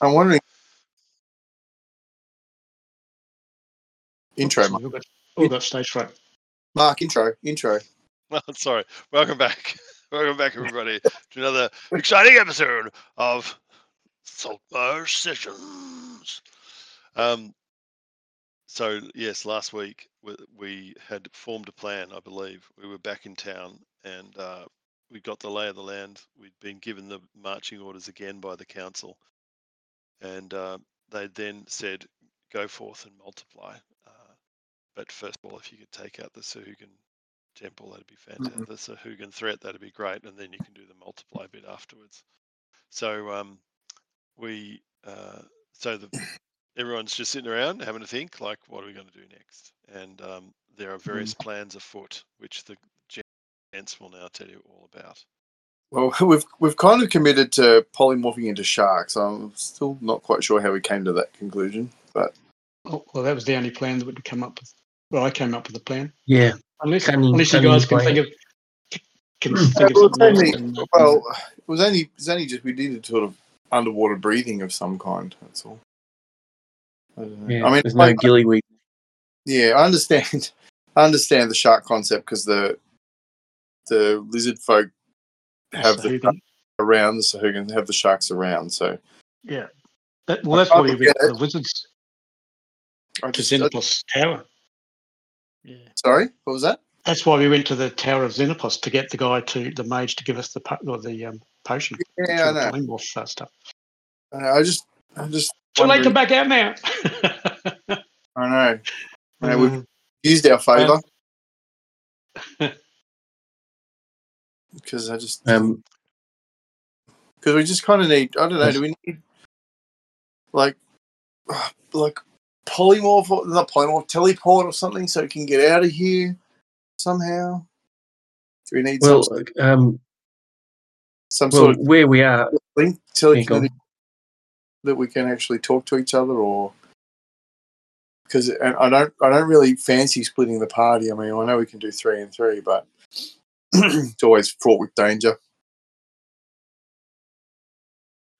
I'm wondering. Intro, Mark. We've got, stage fright. Mark, intro, intro. Well, sorry. Welcome back. Welcome back, everybody, to another exciting episode of Saltmarsh Sessions. Um, so, yes, last week we, we had formed a plan, I believe. We were back in town and uh, we got the lay of the land. We'd been given the marching orders again by the council. And uh, they then said, go forth and multiply. Uh, but first of all, if you could take out the Sahuagin temple, that'd be fantastic. The Sahuagin threat, that'd be great. And then you can do the multiply bit afterwards. So um, we, uh, so the everyone's just sitting around having to think, like, what are we going to do next? And um, there are various plans afoot, which the gents will now tell you all about. Well, we've we've kind of committed to polymorphing into sharks. I'm still not quite sure how we came to that conclusion, but Oh, well, that was the only plan that would come up with. Well, I came up with a plan. Yeah, Unless, Cunning- unless you cunning guys can think of can Well, think of something only- then, well, it was only it was only just we needed sort of underwater breathing of some kind. That's all. I, don't know. yeah. I mean, there's I- no gillyweed. Yeah, I understand. I understand the shark concept because the the lizard folk have the Sahuagin. around, so who can have the sharks around. So yeah. That, well, that's I why we would went to the wizards I to just, I- Xenopus Tower. Yeah. sorry, what was that? That's why we went to the Tower of Xenopus to get the guy to the mage to give us the po- or the um, potion. Yeah, I for know. polymorph, uh, stuff. I I just, I just. Too late to back out now. I know. I know, we've Um, used our favour because I just Um, because we just kind of need. I don't know. Do we need like like polymorph, or, not polymorph, teleport or something so we can get out of here somehow? Do we need well, some, um, some well, sort of where we are, link telekinetic that we can actually talk to each other, or because I don't, I don't really fancy splitting the party. I mean, I know we can do three and three, but it's always fraught with danger.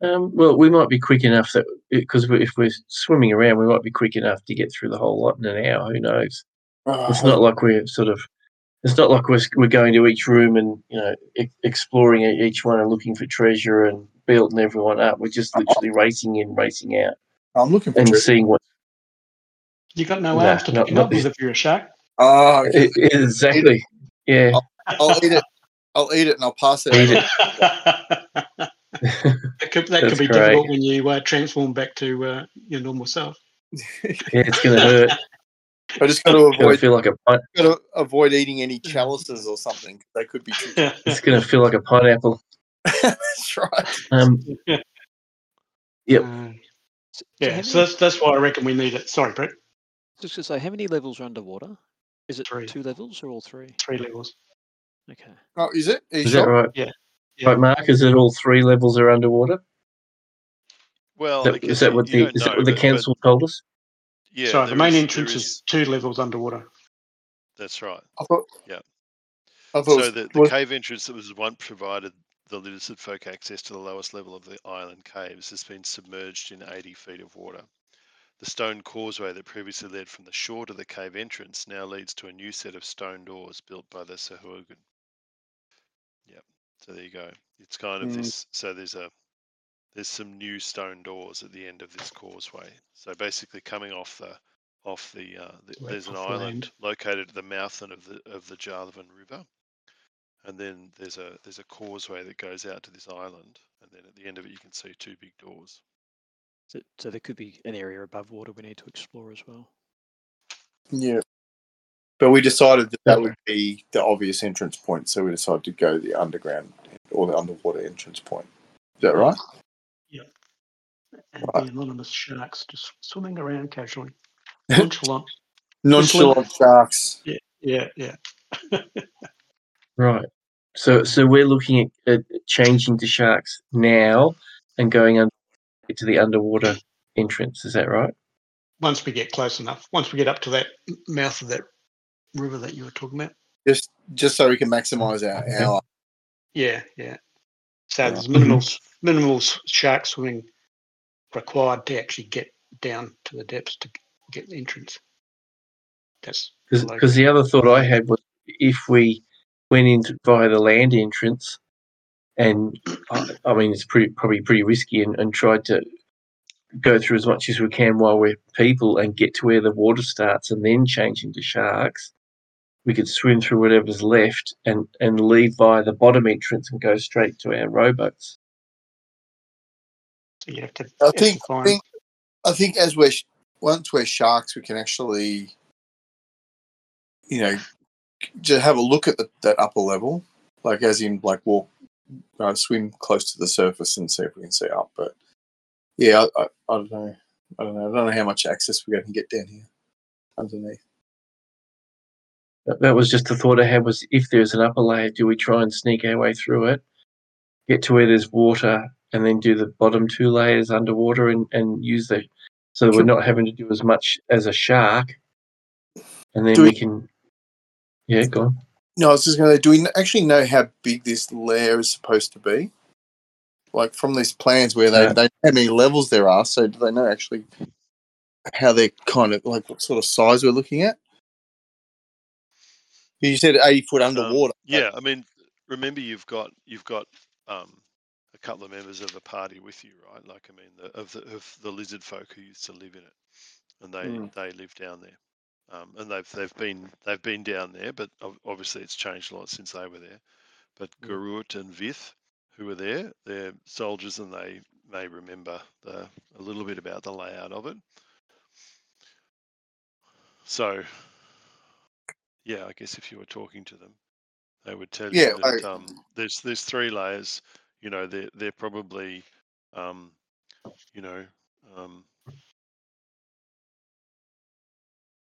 um, well, we might be quick enough that because if we're swimming around, we might be quick enough to get through the whole lot in an hour. Who knows? It's not like we're sort of. It's not like we're, we're going to each room and you know e- exploring e- each one and looking for treasure and building everyone up. We're just literally racing in, racing out, I'm looking for and treasure. seeing what you got no Nah, arms to not- pick not up with if you're a shark. Oh, okay. E- exactly. Yeah, I'll eat it. I'll eat it and I'll pass it. Eat over. it. that could, that could be great. difficult when you uh, transform back to uh, your normal self. yeah, it's gonna hurt. I just got to It's gonna avoid feel like a pine- got to avoid eating any chalices or something. They could be. tricky. it's gonna feel like a pineapple. That's right. Um, Yep. Uh, So, so yeah, so that's that's why I reckon we need it. Sorry, Brett. just to say, how many levels are underwater? Is it Three. two levels or all three? Three levels. Okay. Oh, is it? Are you is that right? Yeah. Right, Mark. Is it all three levels are underwater? Well, That- I is that what the don't is that what the but- but council told us? yeah, Sorry, the main is- entrance is, is- two levels underwater. That's right. I thought. Yeah. I thought. So was- the, the was- cave entrance that was once provided the lizard folk access to the lowest level of the island caves has been submerged in 80 feet of water. The stone causeway that previously led from the shore to the cave entrance now leads to a new set of stone doors built by the Sahuagin. Yep. So there you go. It's kind of Mm. this. So there's a there's some new stone doors at the end of this causeway. So basically, coming off the off the, uh, the Right there's an island land. located at the mouth end of the of the Javan River, and then there's a there's a causeway that goes out to this island, and then at the end of it you can see two big doors. So, so there could be an area above water we need to explore as well. Yeah. But we decided that that would be the obvious entrance point, so we decided to go the underground or the underwater entrance point. Is that right? Yeah. And Right. the anonymous sharks just swimming around casually. Nonchalant. Nonchalant sharks. Yeah, yeah. yeah. Right. So so we're looking at, at changing to sharks now and going under to the underwater entrance. Is that right? Once we get close enough, once we get up to that mouth of that river that you were talking about. Just just so we can maximise our Okay. our Yeah, yeah. So Yeah. there's minimal s- minimal s- shark swimming required to actually get down to the depths to get the entrance. That's Because the other thought I had was if we went in via the land entrance, and I, I mean it's pretty probably pretty risky, and, and tried to go through as much as we can while we're people and get to where the water starts, and then change into sharks. We could swim through whatever's left and and leave via the bottom entrance and go straight to our rowboats. so you have to. I have to think, I think, I think as we're sh- once we're sharks, we can actually, you know, just have a look at the, that upper level, like as in like walk, uh, swim close to the surface and see if we can see up. But yeah, I, I, I don't know. I don't know. I don't know how much access we're going to get down here underneath. That, that was just the thought I had was if there's an upper layer, do we try and sneak our way through it, get to where there's water, and then do the bottom two layers underwater and, and use the so that we're not having to do as much as a shark, and then Do we we- can. Yeah, go on. No, I was just going to. Do we actually know how big this layer is supposed to be? Like from these plans where they, Yeah. they know how many levels there are. So do they know actually how they're kind of like what sort of size we're looking at? You said eighty foot Um, underwater. yeah, I mean, remember you've got you've got um, a couple of members of the party with you, right? Like, I mean, the, of the of the lizard folk who used to live in it, and they Mm. they live down there, um, and they've they've been they've been down there, but obviously it's changed a lot since they were there. But Mm. Gurut and Vith, who were there, they're soldiers, and they may remember the a little bit about the layout of it. So, yeah, I guess if you were talking to them, they would tell Yeah, you that I- um, there's there's three layers. You know, they're they're probably, um, you know, um,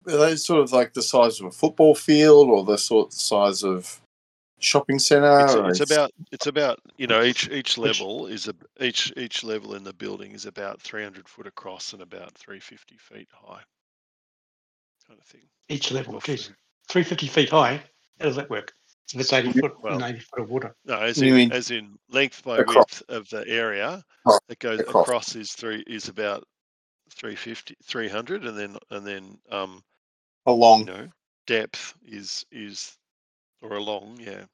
Are they sort of like the size of a football field or the sort of size of shopping centre? it's, or it's about it's about you know each each Which- level is a each each level in the building is about 300 foot across and about 350 feet high, kind of thing. each level, Off geez, the- 350 feet high. How does that work? If it's 80 foot Well- 80 foot of water. No, as in mean as in length by across. width of the area Oh, that goes across. across is three is about 350 300 and then and then um you along. know depth is is or along yeah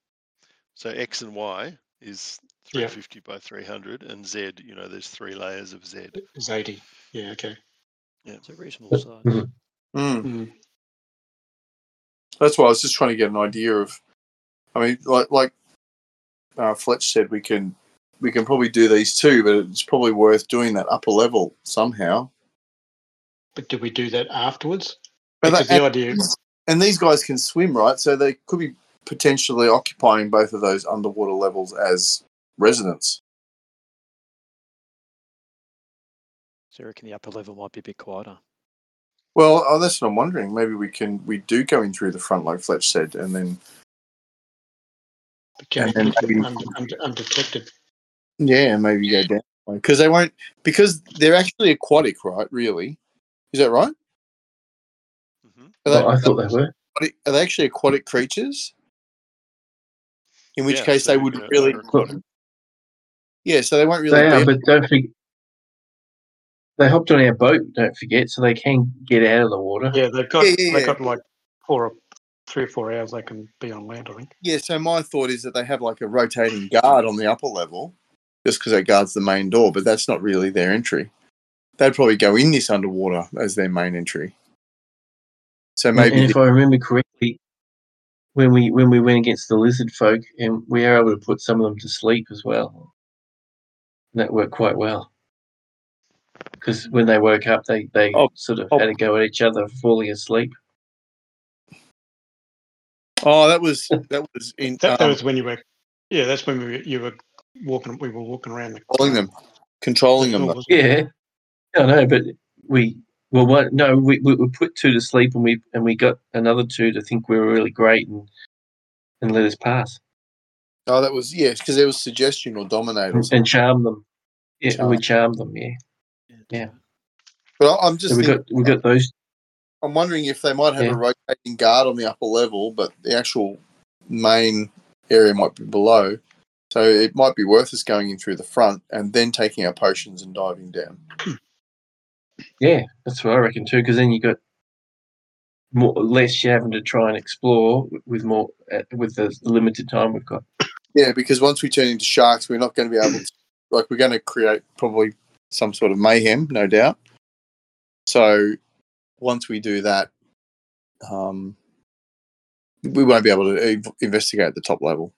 so x and y is Yeah. 350 by 300 and z you know there's three layers of z It's 80. Yeah, okay. Yeah. It's a reasonable size. Mm. Mm. That's why I was just trying to get an idea of. I mean, like like uh, Fletch said, we can we can probably do these too, but it's probably worth doing that upper level somehow. But do we do that afterwards? But Because that- the idea, and these guys can swim, right? So they could be potentially occupying both of those underwater levels as residents. So I reckon the upper level might be a bit quieter. Well, oh, that's what I'm wondering. Maybe we can we do go in through the front, like Fletch said, and then but And then keep it maybe- und- und- undetected? yeah, maybe go down because they won't because they're actually aquatic, right? Really, is that right? hmm Are they, Well, I thought they were. aquatic- are they actually aquatic creatures? In which Yeah, case so they they're- would they're really, aquatic. yeah. So they won't really. They are, but don't forget. They hopped on our boat. Don't forget, so they can get out of the water. Yeah, they've got Yeah, yeah, they've yeah. got like four or three or four hours they can be on land, I think. yeah. So my thought is that they have like a rotating guard on the upper level, just because it guards the main door, but that's not really their entry. They'd probably go in this underwater as their main entry. So And- maybe and if I remember correctly, when we when we went against the lizard folk, and we were able to put some of them to sleep as well. That worked quite well. Because when they woke up, they they Oh, sort of oh. had a go at each other falling asleep. Oh, that was that was in That, that um, was when you were, yeah, that's when we were, you were walking. We were walking around the controlling them, controlling them. though. Yeah, I know, but we well, what, no, we, we we put two to sleep, and we and we got another two to think we were really great and and let us pass Oh, that was yes, because there was suggestion or dominate or and, and charm them. Yeah, Charm. we charmed them. Yeah, Yeah. But I'm just so we got we got those. I'm wondering if they might have Yeah. a rotating guard on the upper level, but the actual main area might be below. So it might be worth us going in through the front and then taking our potions and diving down. Yeah, that's what I reckon too. Because then you got more less you having to try and explore with more uh, with the limited time we've got. Yeah, because once we turn into sharks, we're not going to be able to, like, we're going to create probably some sort of mayhem, no doubt. So once we do that, um, we won't be able to ev- investigate at the top level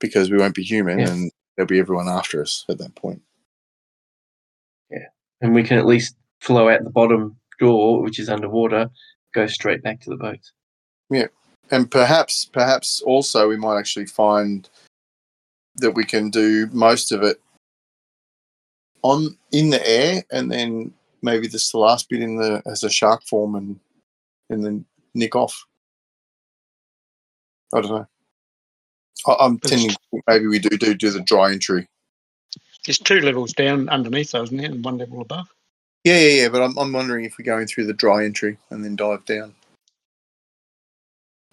because we won't be human Yeah. and there'll be everyone after us at that point. Yeah. And we can at least flow out the bottom door, which is underwater, go straight back to the boat. Yeah. And perhaps perhaps also we might actually find that we can do most of it on in the air and then maybe this the last bit in the as a shark form and and then nick off i don't know I, i'm But tending to maybe we do do do the dry entry There's two levels down underneath those, isn't there? And one level above. yeah yeah yeah but i'm, I'm wondering if we're going through the dry entry and then dive down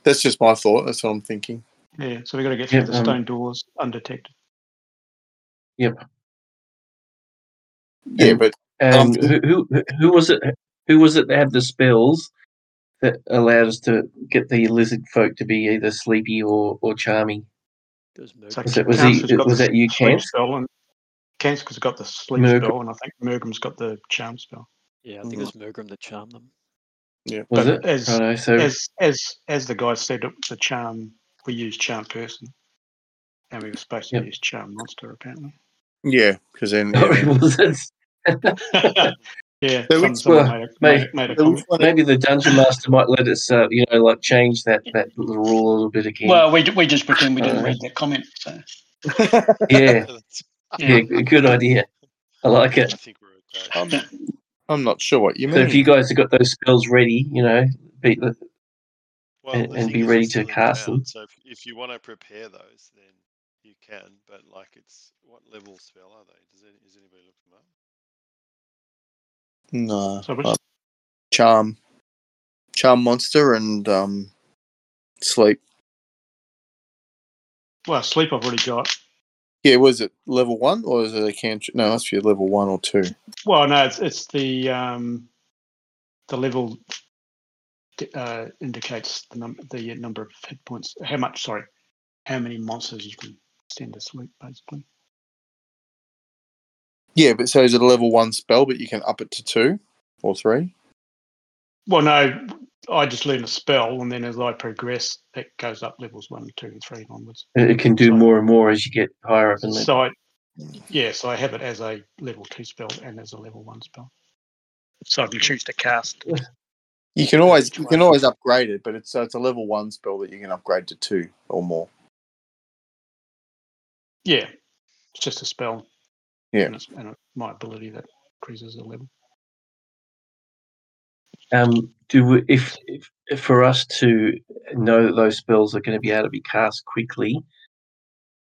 that's just my thought that's what i'm thinking Yeah. So we've got to get through Yeah, the um, stone doors undetected. Yeah but Um, who, who who was it? Who was it that had the spells that allowed us to get the lizard folk to be either sleepy or or charming? There was So Was it- was Kans he- was that you, sleep Kans? Spell and Kanska's got the sleep Merg- spell, and I think Mergum's got the charm spell. Yeah, I think it was Mergrim that charmed them. Yeah, Was But it? as- Righto, so As as as the guy said, it was a charm. We used charm person, and we were supposed to Yep. use charm monster apparently. Yeah because then yeah, was it? yeah, So some, which made a, mate, made, a- made a so comment. which one- Maybe the dungeon master might let us, uh, you know, like change that that little rule a little bit again. Well, we, we just pretend we didn't Uh, read that comment. So yeah, That's- yeah, good idea. I like I it. think we're okay. I'm, I'm not sure what you So mean. if you guys have got those spells ready, you know, beat the Well, and- and be ready to cast town, them. So if, if you want to prepare those, then you can. But like, it's what level spell are they? Does any, has anybody looked them up? no, So uh, charm, charm monster, and um, sleep. well, sleep I've already got. Yeah, was it level one or is it a cantrip? No, that's for level one or two. Well, no, it's, it's the um, the level uh, indicates the number the number of hit points. How much? Sorry, how many monsters you can send to sleep, basically. Yeah, but so is it a level one spell, but you can up it to two or three? Well, no, I just learn a spell, and then as I progress, it goes up levels one, two, and three onwards. it can do So- more and more as you get higher up in level. So I, yeah, so I have it as a level two spell and as a level one spell. So I can choose to cast. You can always you can always upgrade it, but it's so it's a level one spell that you can upgrade to two or more. Yeah, it's just a spell. Yeah. and, it's, and it, my ability that increases the level. Um, do we, if, if if for us to know that those spells are going to be able to be cast quickly,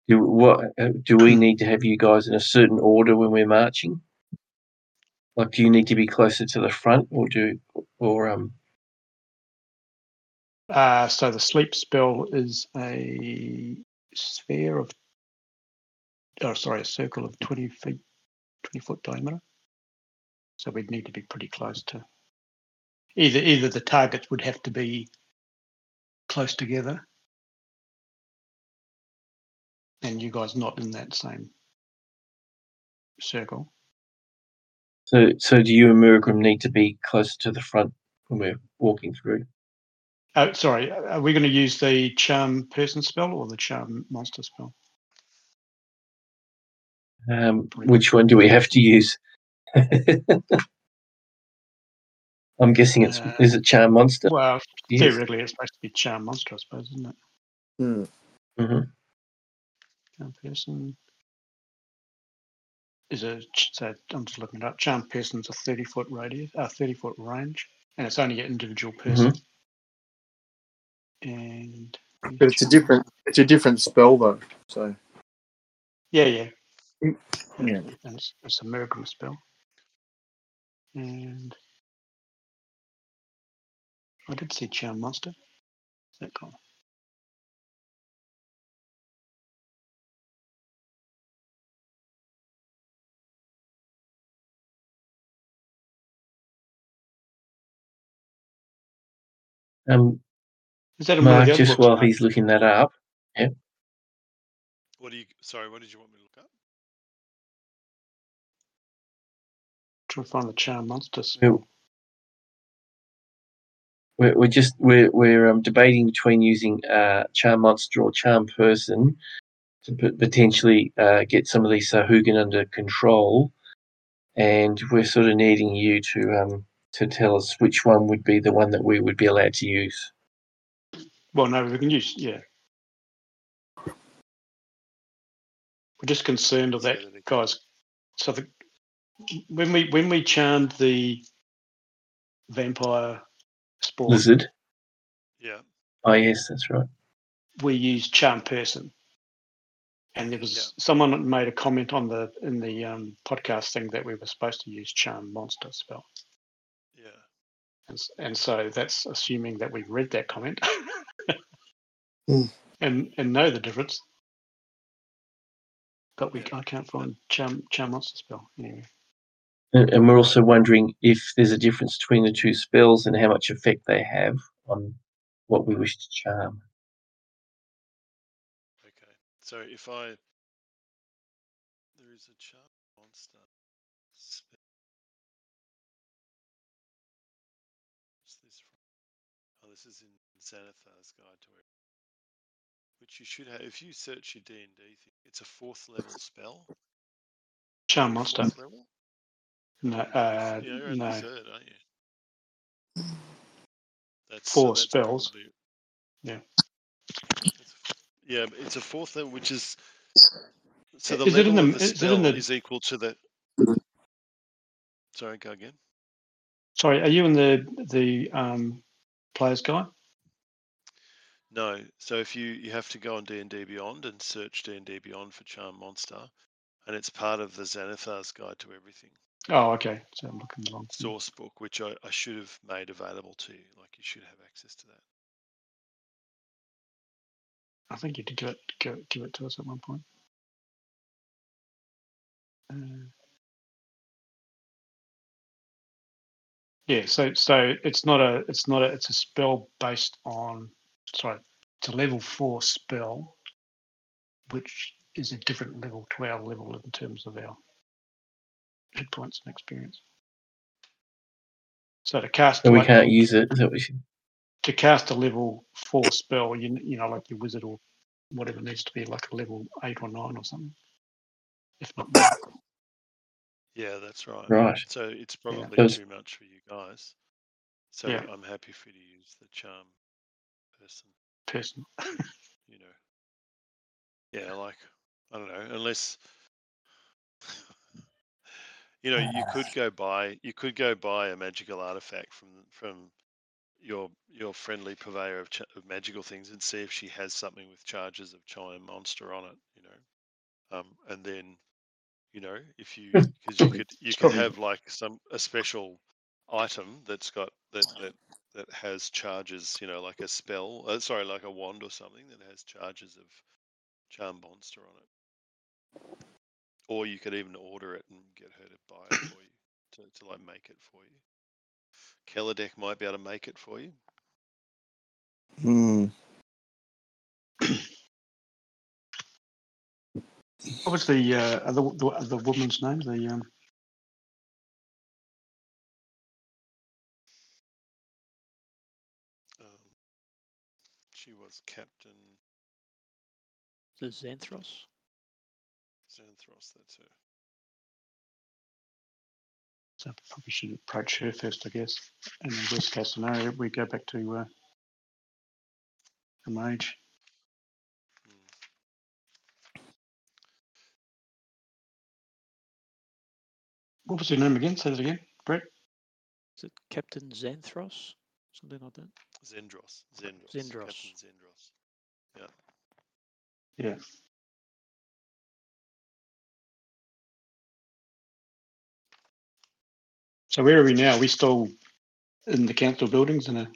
do what uh, do we need to have you guys in a certain order when we're marching? Like, do you need to be closer to the front, or do or um? Uh, so the sleep spell is a sphere of, oh, sorry, a circle of 20 feet, 20 foot diameter. So we'd need to be pretty close to either, either the targets would have to be close together and you guys not in that same circle. So so do you and Mergrim need to be closer to the front when we're walking through? Oh, sorry, are we going to use the charm person spell or the charm monster spell? Um, which one do we have to use? I'm guessing it's Uh, is it Charm Monster? Well, Yes. theoretically, it's supposed to be charm monster, I suppose, isn't it? Hmm. Mhm. Charm person is a so I'm just looking it up. Charm person's a thirty foot radius, uh, thirty foot range, and it's only an individual person. And But it's a different it's a different spell though. So Yeah, yeah, yeah. And it's, it's a miracle spell. And I did see Charm Monster. Is that called? Um, Is that a Mark, just while he's looking that up. Yeah. What do you? Sorry, what did you want me to look up? Trying find the charm monster we're, we're, we're just we're we're um, debating between using uh, charm monster or charm person to p- potentially uh, get some of these Sahuagin under control, and we're sort of needing you to um, to tell us which one would be the one that we would be allowed to use. Well, no, we can use yeah. We're just concerned of that, that guys. So the when we when we charmed the vampire spawn, Lizard. Yeah. Oh yes, that's right. we used charm person, and there was someone that made a comment on the in the um, podcast thing that we were supposed to use charm monster spell, Yeah. and, and so that's assuming that we've read that comment Hmm. and and know the difference. But we I can't find charm charm monster spell anyway. And and we're also wondering if there's a difference between the two spells and how much effect they have on what we wish to charm. Okay. So if I there is a charm monster. spell. What's this from? Oh, this is in Xanathar's Guide to it. Which you should have if you search your D and D thing. It's a fourth level spell. Charm monster. Fourth level. No, uh, yeah, no. third, aren't you? That's Four that's spells. probably- Yeah. Yeah, it's a fourth level, which is so the Is it in level the- of the is it in the- is equal to the. Sorry, go again. Sorry, are you in the the um, player's guide? No, so if you you have to go on D and D Beyond and search D and D Beyond for Charm Monster, and it's part of the Xanathar's Guide to Everything Oh, okay. So I'm looking along. source book, which I, I should have made available to you. Like you should have access to that. I think you did give it give, give it to us at one point. Uh, yeah, so so it's not a it's not a it's a spell based on sorry it's a level four spell, which is a different level to our level in terms of our hit points and experience. So to cast So we like- can't use it. Is that what you- to cast a level four spell, you you know, like your wizard or whatever needs to be like a level eight or nine or something. If not more. Yeah, that's right. Right. So it's probably Those- too much for you guys. So Yeah. I'm happy for you to use the charm person. person. You know. Yeah, like I don't know, unless you know, you could go buy you could go buy a magical artifact from from your your friendly purveyor of, ch- of magical things and see if she has something with charges of charm monster on it. You know, um, and then you know if you because you could you could have like some a special item that's got that that that has charges. You know, like a spell. Uh, sorry, like a wand or something that has charges of charm monster on it. Or you could even order it and get her to buy it for you to, to like make it for you. Keledek might be able to make it for you. Hmm. What was the uh, other the, the woman's name? The um, Um, she was Captain The Xendros. Xendros, that's her. so probably should approach her first, I guess. And the worst case scenario, we go back to uh, a mage. Hmm. What was your name again? Say that again, Brett. Is it Captain Xendros? Something like that. Xendros. Xendros. Xendros. Captain Xendros. Yeah. So where are we now? Are we still in the council buildings in a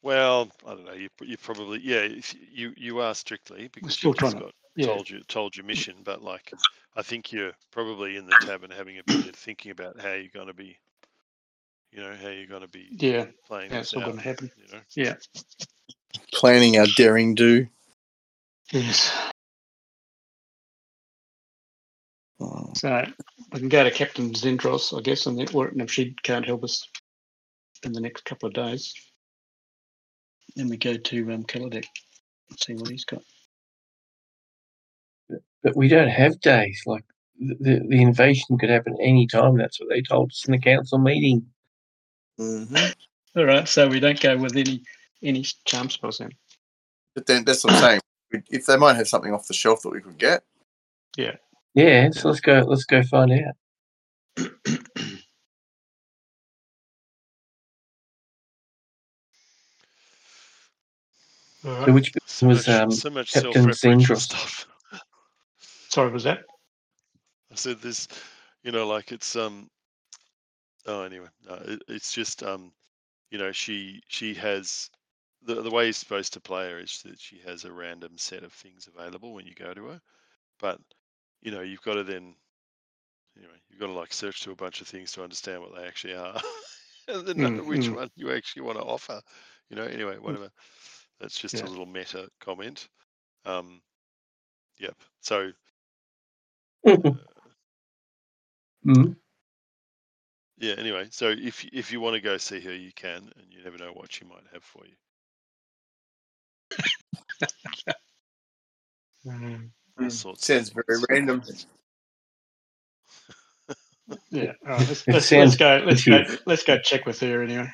Well, I don't know. You you probably yeah. If you you are strictly because still you've just trying to- yeah. told you told your mission, but like I think you're probably in the tavern having a bit of thinking about how you're going to be, you know how you're going to be Yeah, playing yeah, this it's all going to happen. You know, Yeah. Planning our daring do. Yes. So we can go to Captain Xendros, I guess, and, then, or, and if she can't help us in the next couple of days, then we go to um, Keledek and see what he's got. But we don't have days. Like the, the, the invasion could happen any time. That's what they told us in the council meeting. mhm. All right, so we don't go with any any charm spells then. But then that's what I'm saying. If they might have something off the shelf that we could get, Yeah, so let's go. Let's go find out. All So which so was much, um, so much Captain self-referential Xendros? stuff. Sorry, was that? I said this, you know, like it's um. Oh, anyway, no, it, it's just um, you know, she she has the the way you're supposed to play her is that she has a random set of things available when you go to her, but you know, you've got to then, anyway, you've got to like search through a bunch of things to understand what they actually are, and then Mm, which mm. one you actually want to offer. You know, anyway, whatever. That's just Yeah. a little meta comment. Um, yep. So Mm. Yeah. Anyway, so if if you want to go see her, you can, and you never know what she might have for you. All Mm, sorts. sounds of very things. random. yeah, all right, let's, let's, sounds let's go. Let's go. Let's go check with her anyway.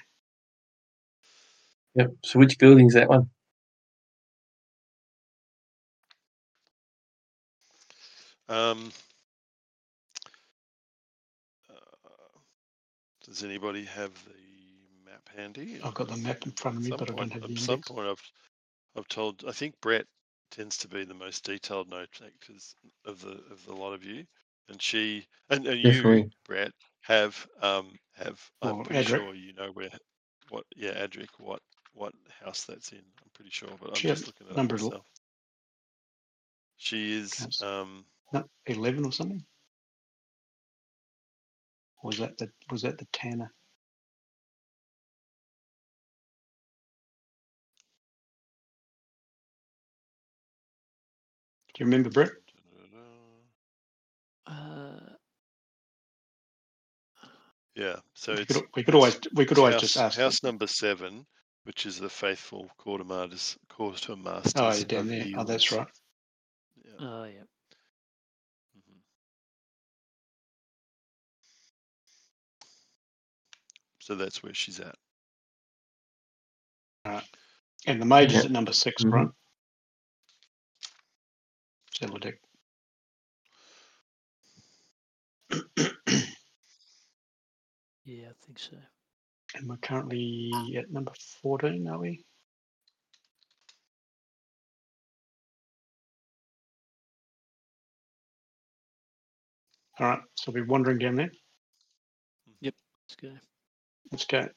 Yep. So which building's that one? Um. uh, does anybody have the map handy? I've got the map in front of me, At some but I don't point, have the at some index. point, I've I've told. I think Brett tends to be the most detailed note takers of the of the lot of you, and she and, and you, Brett, have um have. I'm pretty Adric. sure you know where what yeah Adric what what house that's in. I'm pretty sure, but I'm She just looking at number el- myself. She is um eleven or something. Or was that the was that the Tanner? You remember Brett? Uh, yeah. So we, it's could, we could always we could always house, just ask. house number seven, which is the faithful quartermasters quartermasters. oh, you're down there. Oh, that's right. Yeah. oh, yeah. mhm. So that's where she's at. And the mage is Yeah. at number 6 Mhm. right? Zelodek. Yeah, I think so. And we're currently at number 14, are we? All right, so we're wandering down there. Yep, let's go. Let's go.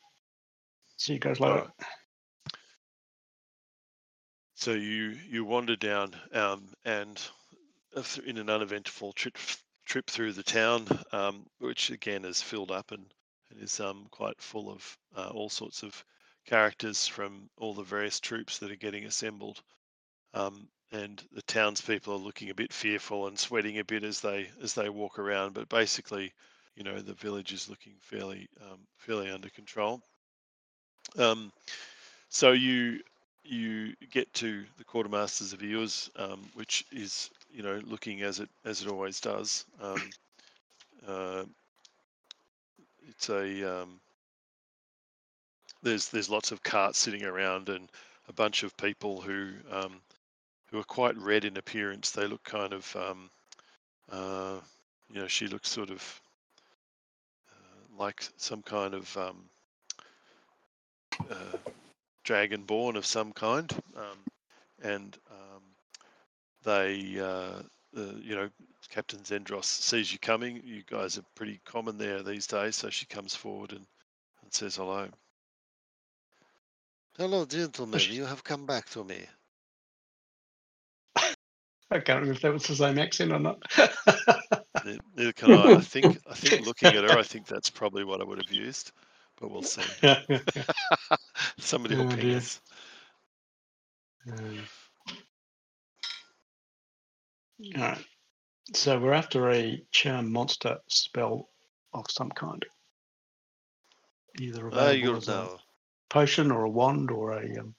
See you guys later. So you you wander down um, and in an uneventful trip trip through the town, um, which again is filled up and, and is um, quite full of uh, all sorts of characters from all the various troops that are getting assembled. Um, and the townspeople are looking a bit fearful and sweating a bit as they as they walk around. But basically, you know, the village is looking fairly um, fairly under control. Um, so you you get to the quartermasters of Iuz, um, which is you know looking as it as it always does. Um, uh, it's a um, there's there's lots of carts sitting around and a bunch of people who um, who are quite red in appearance. They look kind of um, uh, you know she looks sort of uh, like some kind of um, uh, dragonborn of some kind, um, and um, they, uh, uh, you know, Captain Xendros sees you coming. You guys are pretty common there these days, so she comes forward and, and says hello. Hello, gentlemen. she- You have come back to me. I can't remember if that was the same accent or not. Ne- Neither can I. I think. I think looking at her, I think that's probably what I would have used. But we'll see. yeah. Somebody will Oh, ping dear. us. Mm. Hmm. Alright. So we're after a charm monster spell of some kind. Either uh, available a potion or a wand or a um,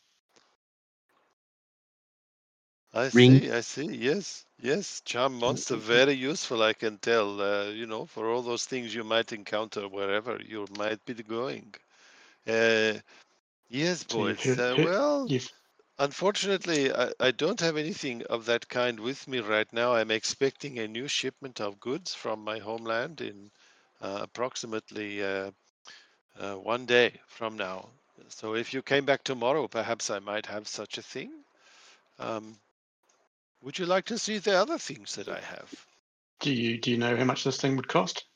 I Ring. I see. Yes, yes. Charm monster, very useful, I can tell. Uh, you know, for all those things you might encounter wherever you might be going. Uh, yes, boys. Uh, well, unfortunately, I, I don't have anything of that kind with me right now. I'm expecting a new shipment of goods from my homeland in uh, approximately uh, uh, one day from now. So if you came back tomorrow, perhaps I might have such a thing. Um, would you like to see the other things that I have? do you do you know how much this thing would cost?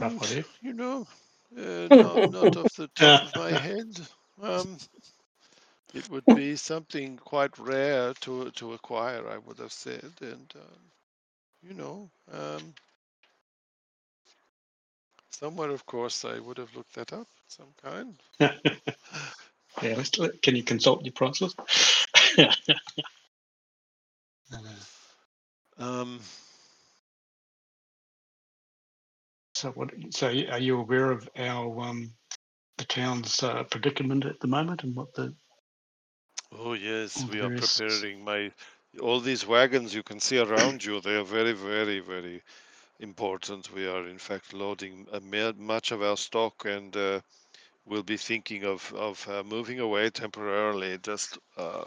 Rough Mm, idea. you know, uh, no, not off the top of my head. Um, it would be something quite rare to to acquire, I would have said, and um, you know, um, somewhere, of course, I would have looked that up, some kind. Yeah, let's, let- can you consult your prices? Uh, Um, so what? So are you aware of our um, the town's uh, predicament at the moment and what the Oh yes, we are preparing my all these wagons you can see around you. They are very, very, very important. We are in fact loading a much of our stock, and uh, we'll be thinking of of uh, moving away temporarily, just uh,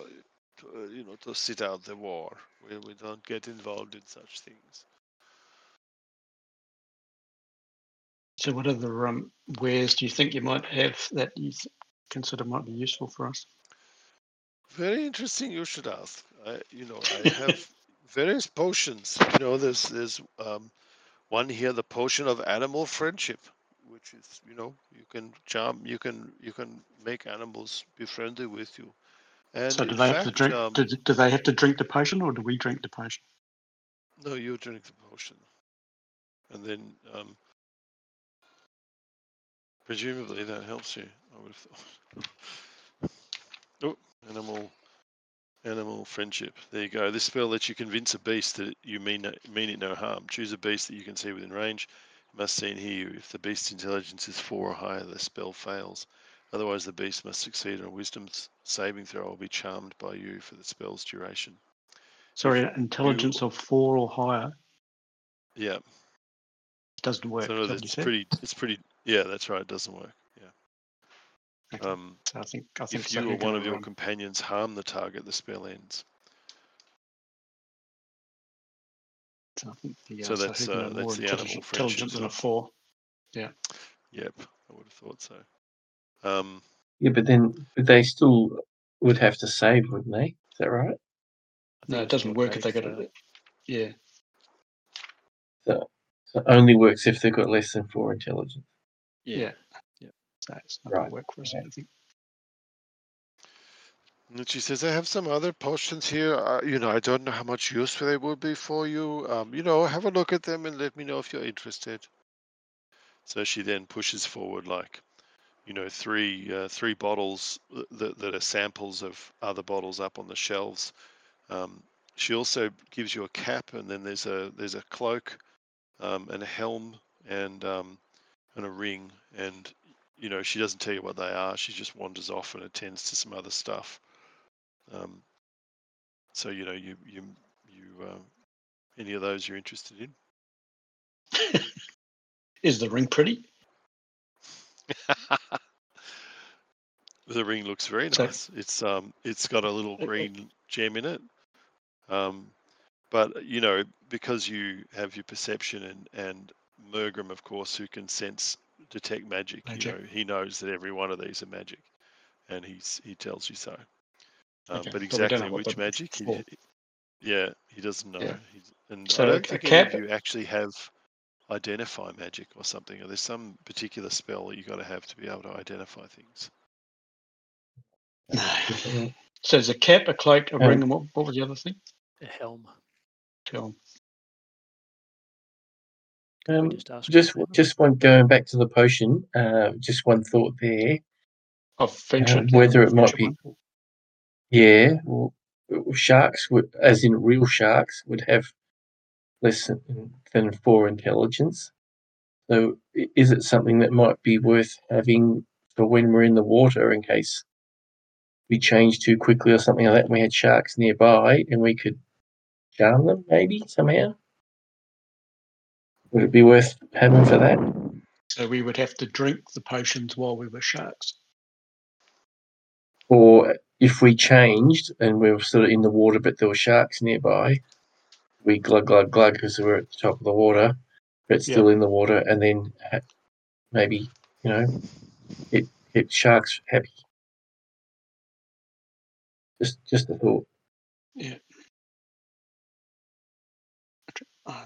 to, uh, you know, to sit out the war. We we don't get involved in such things. so what other um, wares do you think you might have that you th- consider might be useful for us? Very interesting. You should ask. I, you know, I have various potions. You know, there's there's um, one here, the potion of animal friendship, which is you know you can charm, you can you can make animals be friendly with you. And so do they fact, have to drink? um, do, do they have to drink the potion, or do we drink the potion? no, you drink the potion, and then um, presumably that helps you. I would have thought. oh, animal Animal friendship. There you go. This spell lets you convince a beast that you mean mean it no harm. Choose a beast that you can see within range. You must see and hear you. If the beast's intelligence is four or higher, the spell fails. Otherwise, the beast must succeed on a wisdom saving throw or be charmed by you for the spell's duration. Sorry, If intelligence of four or higher Yeah. It doesn't work. So no, it's pretty. It's pretty. Yeah, that's right. It doesn't work. Yeah. Okay, Um, so I think I think if you or one of your um, companions harm the target, the spell ends. I think the, uh, so so that's, who's gonna uh, have that's more the animal intelligent, friendship intelligent than a stuff. four. Yep, I would have thought so. Um, Yeah, but then but they still would have to save, wouldn't they? Is that right? No, it doesn't work if they got it. Yeah, So, so it only works if they've got less than four intelligence. yeah. Yeah. So it's not going Right, to work for us. I don't think. And she says, I have some other potions here. Uh, you know, I don't know how much use they will be for you. Um, you know, have a look at them and let me know if you're interested. So she then pushes forward like, you know, three uh, three bottles that, that are samples of other bottles up on the shelves. Um, she also gives you a cap, and then there's a there's a cloak, um, and a helm, and um, and a ring. And you know, she doesn't tell you what they are. She just wanders off and attends to some other stuff. Um, so you know, you you you uh, any of those you're interested in? Is the ring pretty? the ring looks very So- nice. It's um it's got a little green gem in it. Um, but you know, because you have your perception and and Mergrim, of course, who can sense detect magic, Magic. you know, he knows that every one of these are magic, and he's he tells you so. Um, Okay, but but we don't know exactly what which magic, he, yeah, he doesn't know. Yeah. He's, and So I a- don't a think cap- you actually have identify magic or something. Or there's some particular spell that you got to have to be able to identify things. No. So there's a cap, a cloak, a Um, ring, and what, what was the other thing? A helm. Helm. Um, just just just one going back to the potion. Uh, just one thought there. Of friendship. Uh, whether it might be- one. Yeah, well, sharks would, as in real sharks, would have less than, than four intelligence. So, is it something that might be worth having for when we're in the water in case we change too quickly or something like that? And we had sharks nearby, and we could charm them maybe somehow. Would it be worth having for that? So we would have to drink the potions while we were sharks. Or if we changed and we were sort of in the water, but there were sharks nearby, we glug glug glug because we're at the top of the water, but still in the water, and then maybe you know it it sharks happy. Just just a thought. Yeah. I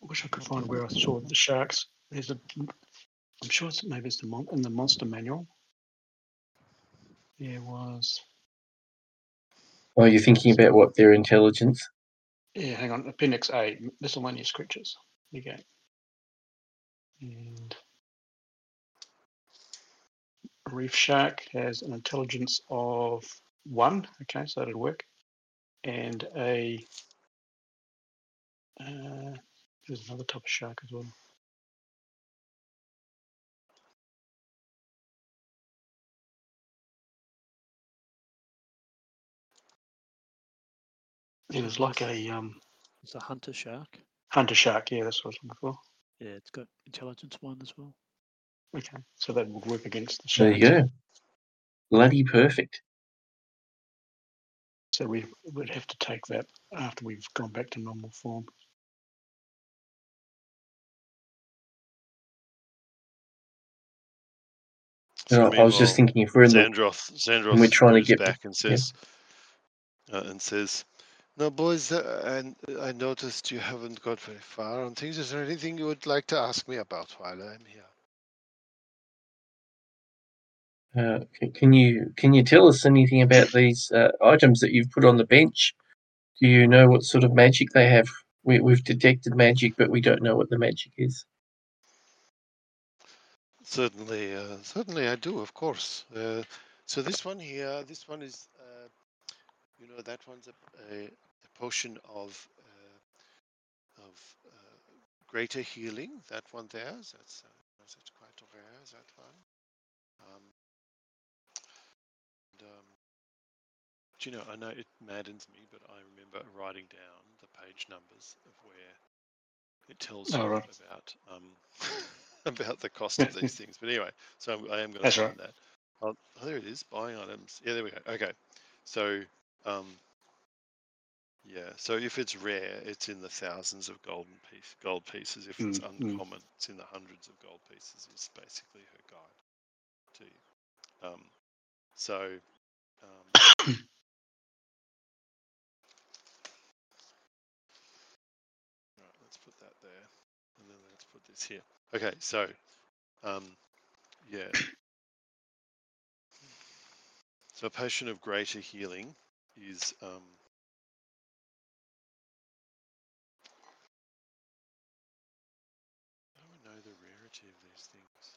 wish I could find where I saw the sharks. There's a, I'm sure it's maybe it's the mon- in the monster manual. There was, Oh, you're thinking about what their intelligence? yeah, hang on, Appendix A, miscellaneous creatures. There you go. And reef shark has an intelligence of one. Okay, so that'd work. And a uh, there's another type of shark as well. It was like a um, It's a hunter shark. hunter shark. Yeah, that's what I was looking for. Yeah, it's got intelligence one as well. Okay, so that would work against the shark. There you go. Bloody perfect. So we would have to take that after we've gone back to normal form. So I was just thinking if we're in the Xendros, Xendros we're trying to get- back and says, uh, and says, "No, boys, uh, and I noticed you haven't got very far on things. Is there anything you would like to ask me about while I'm here?" Uh, can you can you tell us anything about these uh, items that you've put on the bench? Do you know what sort of magic they have? We, we've detected magic, but we don't know what the magic is. Certainly, uh, certainly, I do, of course. Uh, so this one here, this one is, uh, you know, that one's a, a, a potion of uh, of uh, greater healing. That one there, that's uh, that's quite rare. That one. Um, and, um, do you know, I know it maddens me, but I remember writing down the page numbers of where it tells Oh, you right. about um, about the cost of these things. But anyway, so I'm, I am going to find right. that. Oh, oh, there it is. Buying items. Yeah, there we go. Okay, so um, yeah, so if it's rare, it's in the thousands of golden piece gold pieces. If it's Mm, mm. uncommon, it's in the hundreds of gold pieces. Is basically her guide to you. Um, so. Um, Right, let's put that there, and then let's put this here. Okay, so, um, yeah. So a potion of greater healing is um, I don't know the rarity of these things.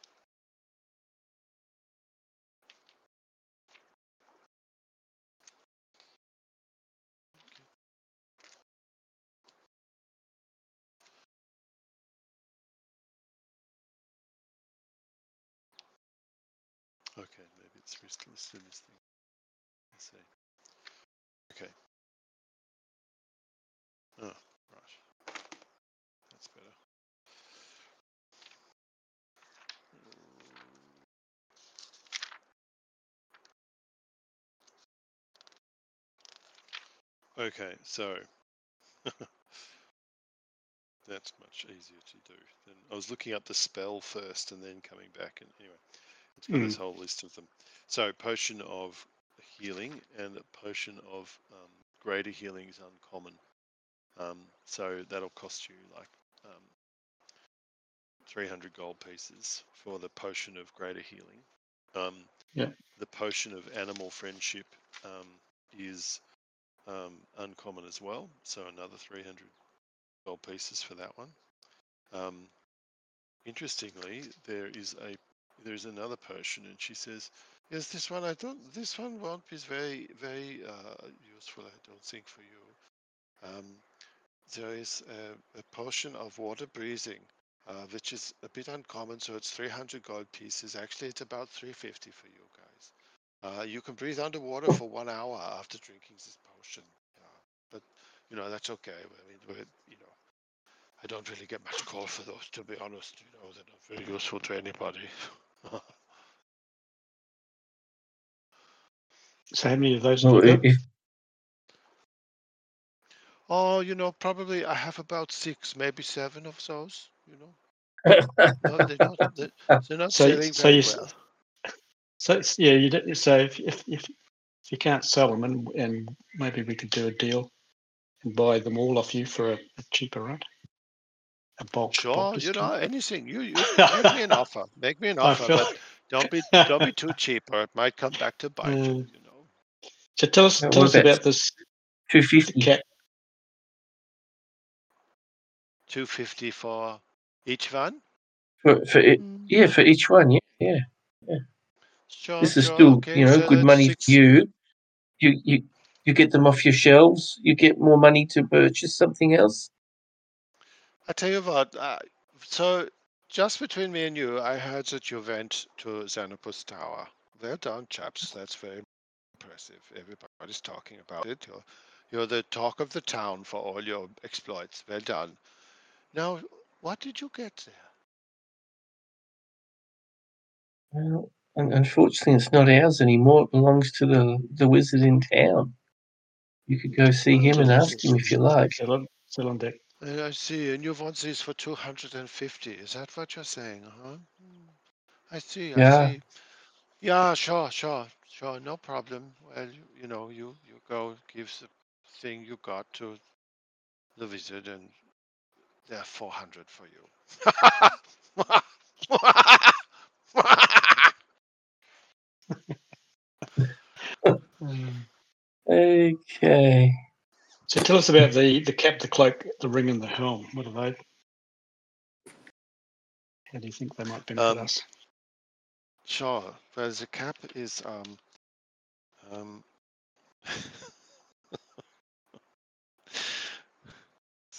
Okay, maybe it's listed in this thing. Let's see. Okay. Oh, right. That's better. Okay, so that's much easier to do. Than I was looking up the spell first and then coming back and anyway, it's got this hmm. whole list of them. So potion of healing and a potion of um, greater healing is uncommon. Um, so that'll cost you like um, 300 gold pieces for the potion of greater healing. Um, Yeah. The potion of animal friendship um, is um, uncommon as well, so another 300 gold pieces for that one. Um, interestingly, there is a there's another potion, and she says, "Yes, this one I don't. This one won't be very very uh, useful. I don't think for you. Um, there is a, a potion of water breathing, uh, which is a bit uncommon. So it's 300 gold pieces. Actually, it's about 350 for you guys. Uh, you can breathe underwater for one hour after drinking this potion. Yeah, but you know that's okay. I mean, you know, I don't really get much call for those, to be honest. You know, they're not very useful to anybody. So how many of those Well, have you if, oh, you know, probably I have about six, maybe seven of those. You know, no, they're not. They're, they're not So- selling so very you well. So yeah, you so if, if if if you can't sell them, and and maybe we could do a deal and buy them all off you for a, a cheaper rate. A bulk. Sure, bulk you know, anything. You, you make me an offer. Make me an offer, feel- but don't be don't be too cheap, or it might come back to bite you. Mm. You know. So tell us tell us about- about this 250. cat. Two fifty for each one. For, for it, yeah, for each one. Yeah, yeah. Sure, This is sure, still, okay, you know, so good money six- for you. You, you, you get them off your shelves. You get more money to purchase something else. I tell you what. Uh, so just between me and you, I heard that you went to Xanopus Tower. Well done, chaps. That's very impressive. Everybody's talking about it. You're, you're the talk of the town for all your exploits. Well done. Now, what did you get there? Well, unfortunately, it's not ours anymore. It belongs to the, the wizard in town. You could go see him and ask him if you like. Still on, still on deck. Uh, I see, and you want these for 250. Is that what you're saying? Huh? Hmm. I see, I Yeah. see. Yeah, sure, sure, sure, no problem. Well, you, you know, you, you go give the thing you got to the wizard, and there are 400 for you. Okay. So tell us about the the cap, the cloak, the ring, and the helm. What are they? How do you think they might benefit Um, us? Sure. Well, the cap is um um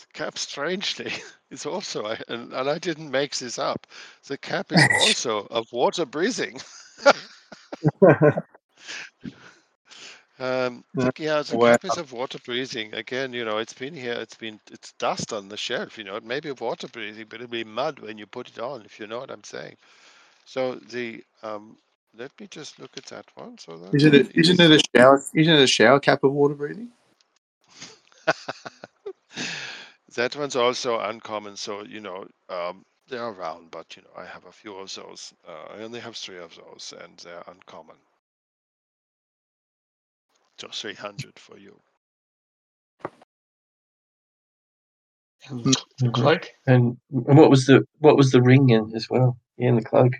the cap strangely is also I- and, and I didn't make this up. The cap is also of water breathing. Um, yeah, the Wow. cap is of water breathing. Again, you know, it's been here. It's been it's dust on the shelf. You know, it may be water breathing, but it'll be mud when you put it on. If you know what I'm saying. So the um, let me just look at that one. So that Isn't one it? Isn't it a shower? Isn't it a shower cap of water breathing? that one's also uncommon. So you know, um, they're around, but you know, I have a few of those. Uh, I only have three of those, and they're uncommon. So three hundred for you. And the, the Mhm. cloak. And, and what was the what was the ring in as well? Yeah, and the cloak.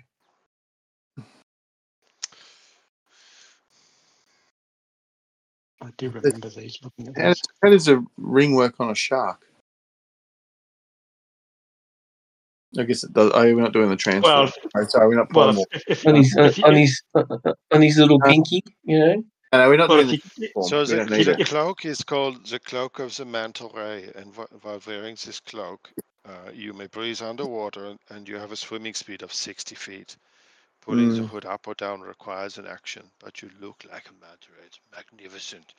I do remember these. Looking at How does, how does a ring work on a shark? I guess it does. Oh, we're not doing the transfer. Well, Right, sorry, we're not Well, if, if, On if, his uh, on his on his little Uh, pinky, you know. No, we're not well, doing the you- So the, the cloak is called the cloak of the manta ray, and while wearing this cloak, uh, you may breathe underwater, and, and you have a swimming speed of 60 feet. Pulling the Mm. hood up or down requires an action, but you look like a manta ray. It's magnificent.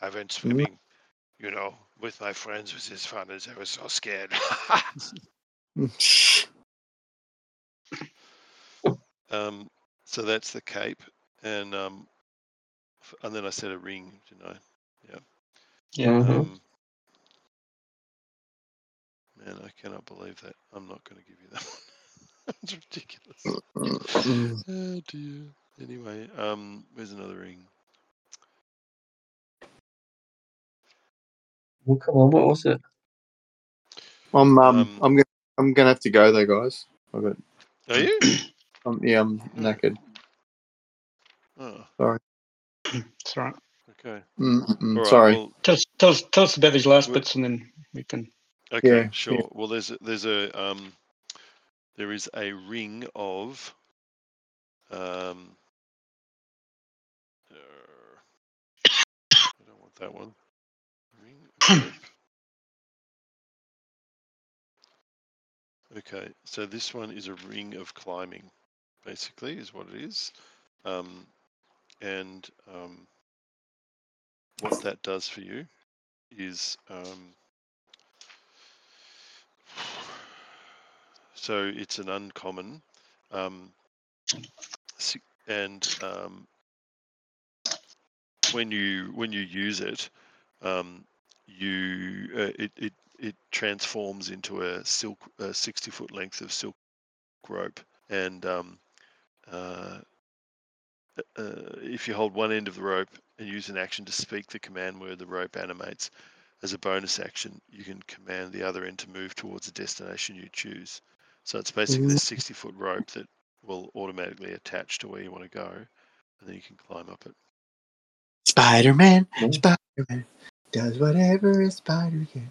I went swimming, you know, with my friends with this fun, as I was so scared. um, so that's the cape, and um, and then I said a ring, didn't I? yeah, Mhm. Um, man, I cannot believe that. I'm not going to give you that one. That's ridiculous. Oh dear. Anyway, um, where's another ring? Well, come on, what was it? I'm um, Um, I'm gonna I'm gonna have to go though, guys. I've got Are you? um, yeah, I'm Hmm. knackered. Oh, sorry. that's right. okay. Mm, mm, All right, sorry. Well, Tell us, tell us, tell us about these last We- bits, and then we can. okay, Yeah, yeah. sure. Well, there's a, there's a um, there is a ring of um, uh, I don't want that one. Ring. Okay, so this one is a ring of climbing, basically, is what it is. Um, and um, what that does for you is um, so it's an uncommon um, and um, when you when you use it um, you uh, it, it it transforms into a silk a 60 foot length of silk rope and um, uh, uh, if you hold one end of the rope and use an action to speak the command word the rope animates as a bonus action you can command the other end to move towards a destination you choose so it's basically a 60 foot rope that will automatically attach to where you want to go and then you can climb up it Spider Man. Spider Man does whatever a spider can.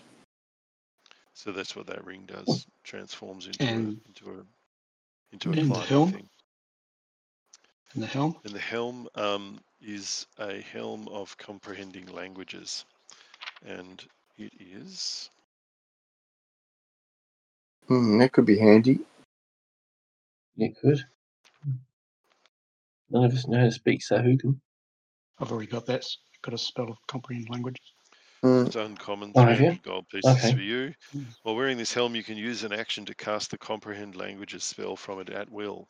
so that's what that ring does transforms into a into a into a and the helm? thing And the helm? And the helm um, is a helm of comprehending languages. And it is. Hmm, that could be handy. It could. None of us know how to speak Sahuagin. I've already got that. s- Got a spell of comprehend languages. Hmm. It's uncommon, Oh, have you? gold pieces Okay. for you. Mm. While wearing this helm, you can use an action to cast the comprehend languages spell from it at will.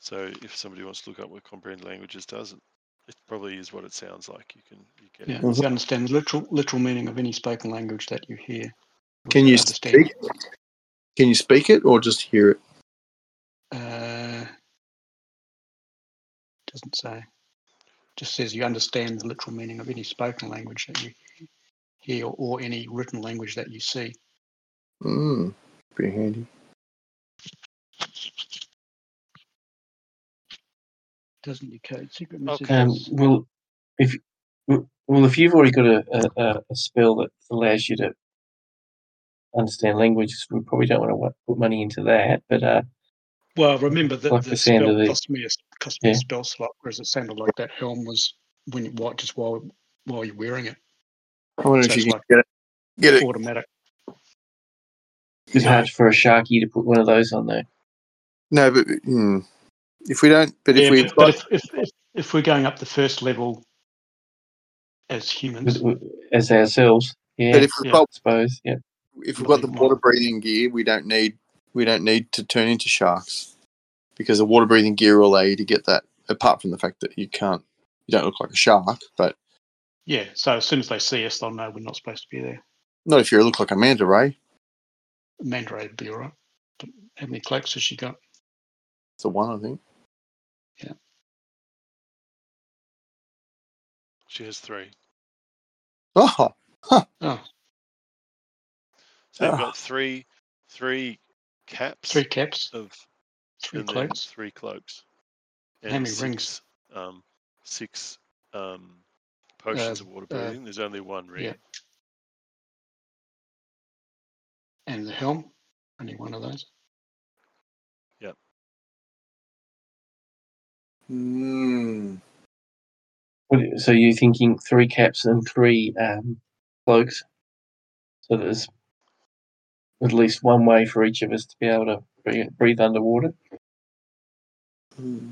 So if somebody wants to look up what comprehend languages does, it, it probably is what it sounds like. You can you get Yeah, it. You understand the literal literal meaning of any spoken language that you hear. Can you understand. speak? Can you speak it or just hear it? Uh, doesn't say. Just says you understand the literal meaning of any spoken language that you hear or any written language that you see. Hmm, pretty handy. Doesn't decode secret Okay. messages. Um, well, if well, if you've already got a, a, a- a spell that allows you to understand languages, we probably don't want to put money into that. But uh, Well, remember that Like the the spell of the- cost me a cost me Yeah. a spell slot, whereas it sounded like that helm was when you what just while while you're wearing it, I wonder So if you it's can like- get it. Get it. automatic. it's No. hard for a sharky to put one of those on there. No, but hmm, if we don't, but if we've but, but if, if, if if we're going up the first level as humans, with, with, as ourselves. Yeah, but if we've Yeah. got, I suppose. Yeah. If we've got the water breathing gear, we don't need we don't need to turn into sharks because the water breathing gear will allow you to get that. Apart from the fact that you can't, you don't look like a shark, but yeah. So as soon as they see us, they'll know we're not supposed to be there. not if you look like a manta ray. Manta ray would be all right. But how many cloaks has she got? It's the one I think. Yeah. She has three. Oh, Oh, So you've Ah. got three three caps three caps, of three cloaks. three cloaks. How And many rings? Um, six um, potions Uh, of water uh, breathing. There's only one ring. yeah. And the helm, only one of those. Hmm. So you're thinking three caps and three um, cloaks? So there's at least one way for each of us to be able to breathe, breathe underwater. Hmm.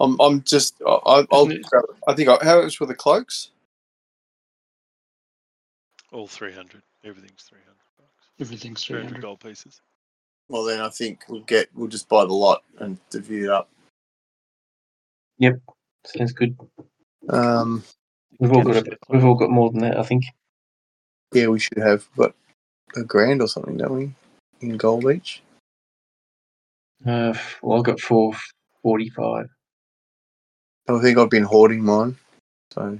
I'm, I'm just, I, I- I'll, it- grab. I think, I, how much were the cloaks? All 300. Everything's 300 bucks. Everything's 300 300. gold pieces. Well, then I think we'll get, we'll just buy the lot and divvy it up. Yep. Sounds good. Um, We've all got a, we've all got more than that, I think. yeah, we should have got a grand or something, don't we? In gold each. Uh, well, I've got four forty-five. I think I've been hoarding mine. So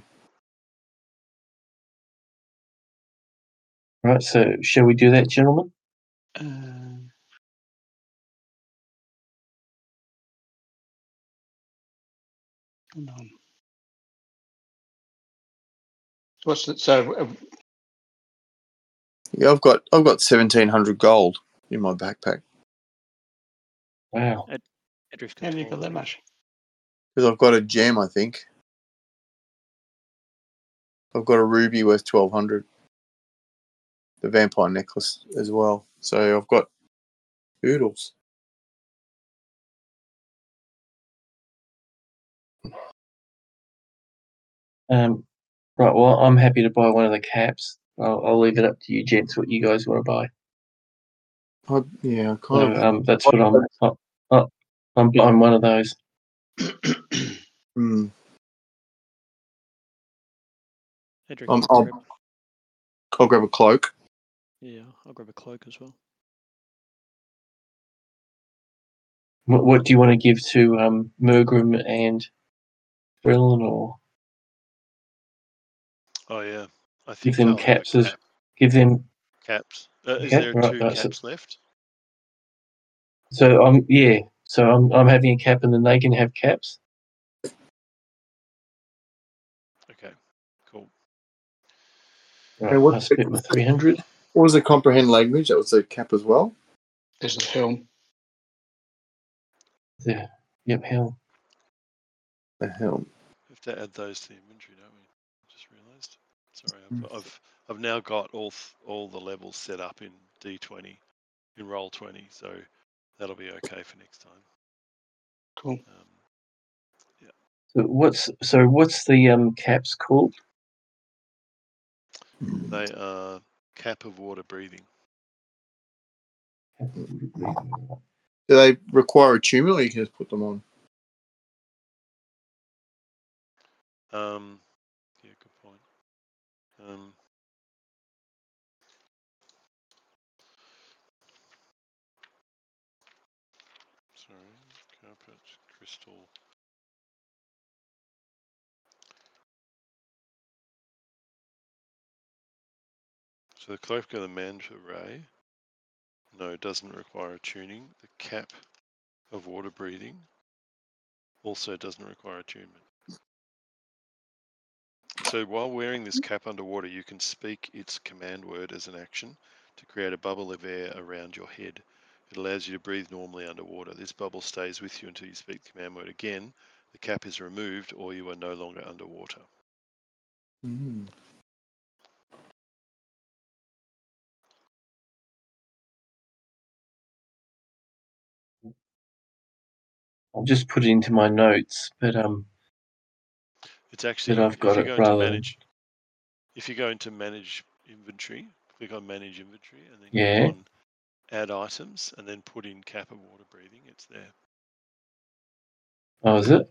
Right. So shall we do that, gentlemen? Uh, hold on. What's it? So uh, yeah, I've got I've got seventeen hundred gold in my backpack. Wow. Adrift How do you got that much? Because I've got a gem, I think. I've got a ruby worth twelve hundred. The vampire necklace as well. So I've got oodles. Um, right. Well, I'm happy to buy one of the caps. I'll, I'll leave it up to you, gents, what you guys want to buy. I, yeah, I So, kind of. um, that's what I'm. I, I, I'm buying one of those. Hmm. Um, I'll I'll- grab- I'll grab a cloak. yeah, I'll grab a cloak as well. What, what do you want to give to um, Mergrim and Brillin, or Oh yeah, I give them I'll have a caps as cap- give them? caps. Uh, is Okay, there right, two right, so- caps left? So I'm yeah. So I'm I'm having a cap, and then they can have caps. Okay, cool. Right, And what's I spent my three hundred. What was the comprehend language? That was the cap as well. There's the helm. Yeah. Yep. Hell. The helm. We have to add those to the inventory, don't we? I just realised. Sorry, Mm. I've, I've I've now got all all the levels set up in D20, in Roll20, so that'll be okay for next time. Cool. Um, So what's so what's the um caps called? they are cap of water breathing. Do they require attunement or you can just put them on? Um, yeah, good point. Um, sorry, carpet, crystal. So the cloak of the manta ray, no, it doesn't require tuning. The cap of water breathing also doesn't require attunement. So while wearing this cap underwater, you can speak its command word as an action to create a bubble of air around your head. It allows you to breathe normally underwater. This bubble stays with you until you speak the command word again. The cap is removed or you are no longer underwater. Mm. I'll just put it into my notes, but um, It's actually, I've if got you it go rather manage, if you go into manage inventory, click on manage inventory and then Yeah. click on add items and then put in cap of water breathing. It's there. oh, is it?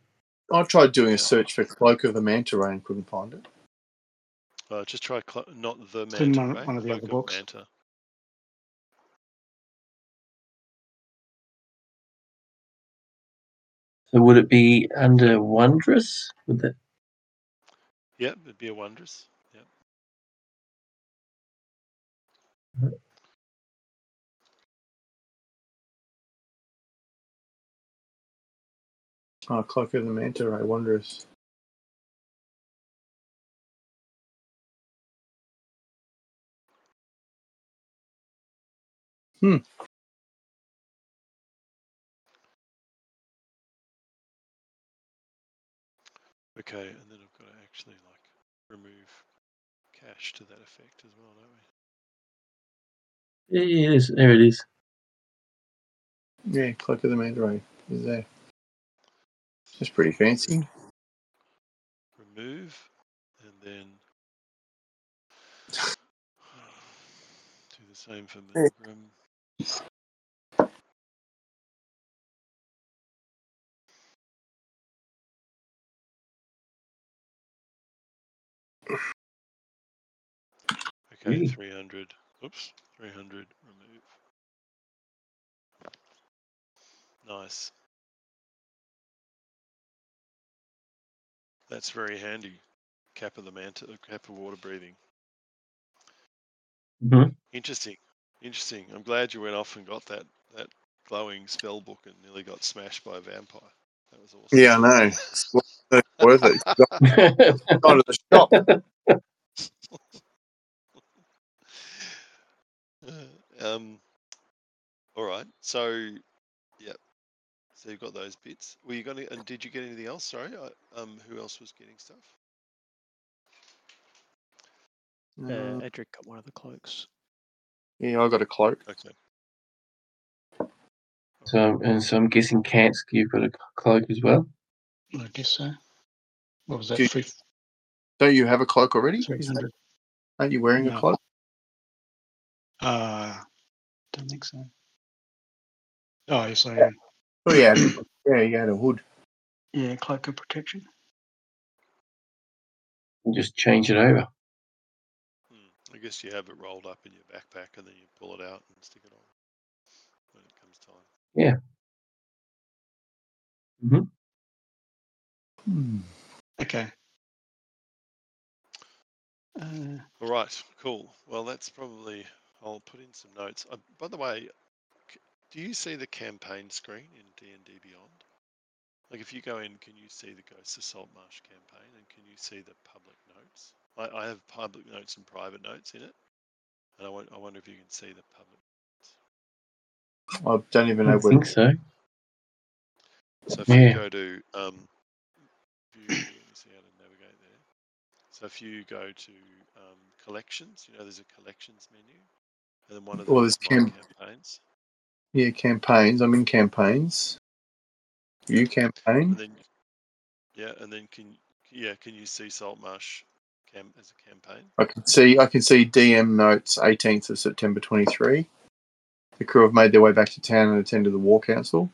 I tried doing Yeah. a search for cloak of the manta ray and couldn't find it. Uh, just try clo- not the It's in manta one- ray, one of the other books. manta. So would it be under wondrous? Would that? Yeah, it'd be a wondrous. Yep. Oh, cloak of the manta ray, wondrous. Hmm. Okay, and then I've got to actually like remove cache to that effect as well, don't we? Yeah, yeah, it is. There it is. Yeah, cloak of the manta ray is there. It's pretty fancy. Remove, and then do the same for Yeah. Mergrim. Okay, Really? 300. Oops, 300. Remove. Nice. That's very handy. Cap of the manta, cap of water breathing. Mhm. Interesting. Interesting. I'm glad you went off and got that that glowing spell book and nearly got smashed by a vampire. That was awesome. Yeah, I know. It's worth worth it. It's Gone to the shop. Um, all right. So, yeah, So you've got those bits. Were you going to? And did you get anything else? Sorry. I, um, who else was getting stuff? Uh, Uh, Edric got one of the cloaks. yeah, I got a cloak. Okay. So and so I'm guessing Kansk, you've got a cloak as well. I guess so. What was that? Good. Three, Don't you have a cloak already? three that- Aren't you wearing a cloak? Uh, don't think so. Oh, yes, I am. Oh yeah, yeah, you had a hood. Yeah, cloak of protection. And just change it over. Hmm. I guess you have it rolled up in your backpack and then you pull it out and stick it on when it comes time. Okay. Uh, All right, cool. Well, that's probably. I'll put in some notes. Uh, by the way, c- do you see the campaign screen in D and D Beyond? Like, if you go in, can you see the Ghosts of Saltmarsh campaign, and can you see the public notes? I, I have public notes and private notes in it, and I, wonder if you can see the public. I don't even know don't where. think so. So if Yeah. you go to um, view, let me see how to navigate there. So if you go to um, collections, you know, there's a collections menu, and then one of the Well, there's is my cam- campaigns. Yeah, campaigns. I'm in campaigns. View campaign. And then, yeah, and then can yeah, can you see Saltmarsh cam as a campaign? I can see. I can see DM notes. 18th of September 23. The crew have made their way back to town and attended the war council.